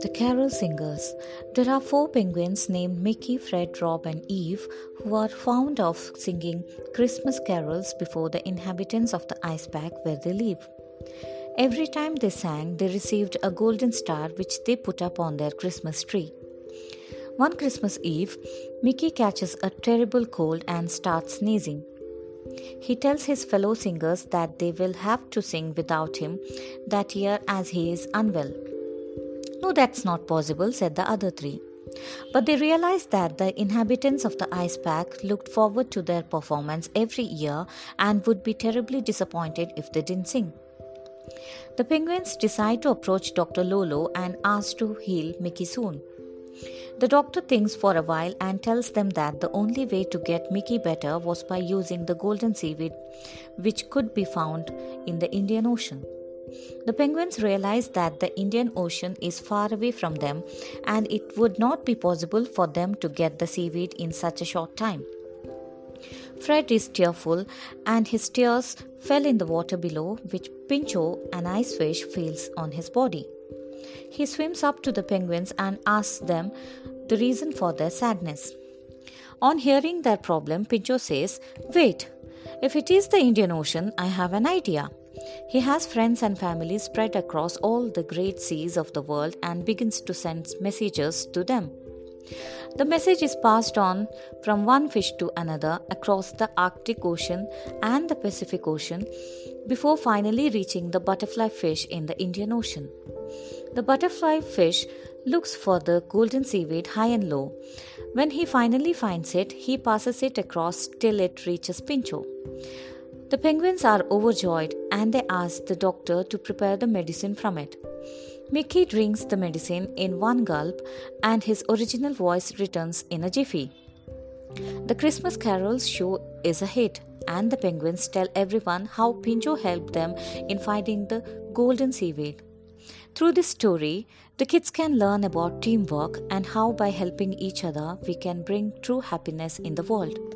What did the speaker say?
The Carol Singers. There are four penguins named Mickey, Fred, Rob, and Eve who are fond of singing Christmas carols before the inhabitants of the ice pack where they live. Every time they sang, they received a golden star which they put up on their Christmas tree. One Christmas Eve, Mickey catches a terrible cold and starts sneezing. He tells his fellow singers that they will have to sing without him that year as he is unwell. No, that's not possible, said the other three. But they realized that the inhabitants of the ice pack looked forward to their performance every year and would be terribly disappointed if they didn't sing. The penguins decide to approach Dr. Lolo and ask to heal Mickey soon. The doctor thinks for a while and tells them that the only way to get Mickey better was by using the golden seaweed, which could be found in the Indian Ocean. The penguins realize that the Indian Ocean is far away from them and it would not be possible for them to get the seaweed in such a short time. Fred is tearful and his tears fell in the water below, which Pincho, an ice fish, feels on his body. He swims up to the penguins and asks them the reason for their sadness. On hearing their problem, Pincho says, Wait, if it is the Indian Ocean, I have an idea. He has friends and family spread across all the great seas of the world and begins to send messages to them. The message is passed on from one fish to another across the Arctic Ocean and the Pacific Ocean before finally reaching the butterfly fish in the Indian Ocean. The butterfly fish looks for the golden seaweed high and low. When he finally finds it, he passes it across till it reaches Pincho. The penguins are overjoyed and they ask the doctor to prepare the medicine from it. Mickey drinks the medicine in one gulp and his original voice returns in a jiffy. The Christmas carols show is a hit, and the penguins tell everyone how Pincho helped them in finding the golden seaweed. Through this story, the kids can learn about teamwork and how by helping each other we can bring true happiness in the world.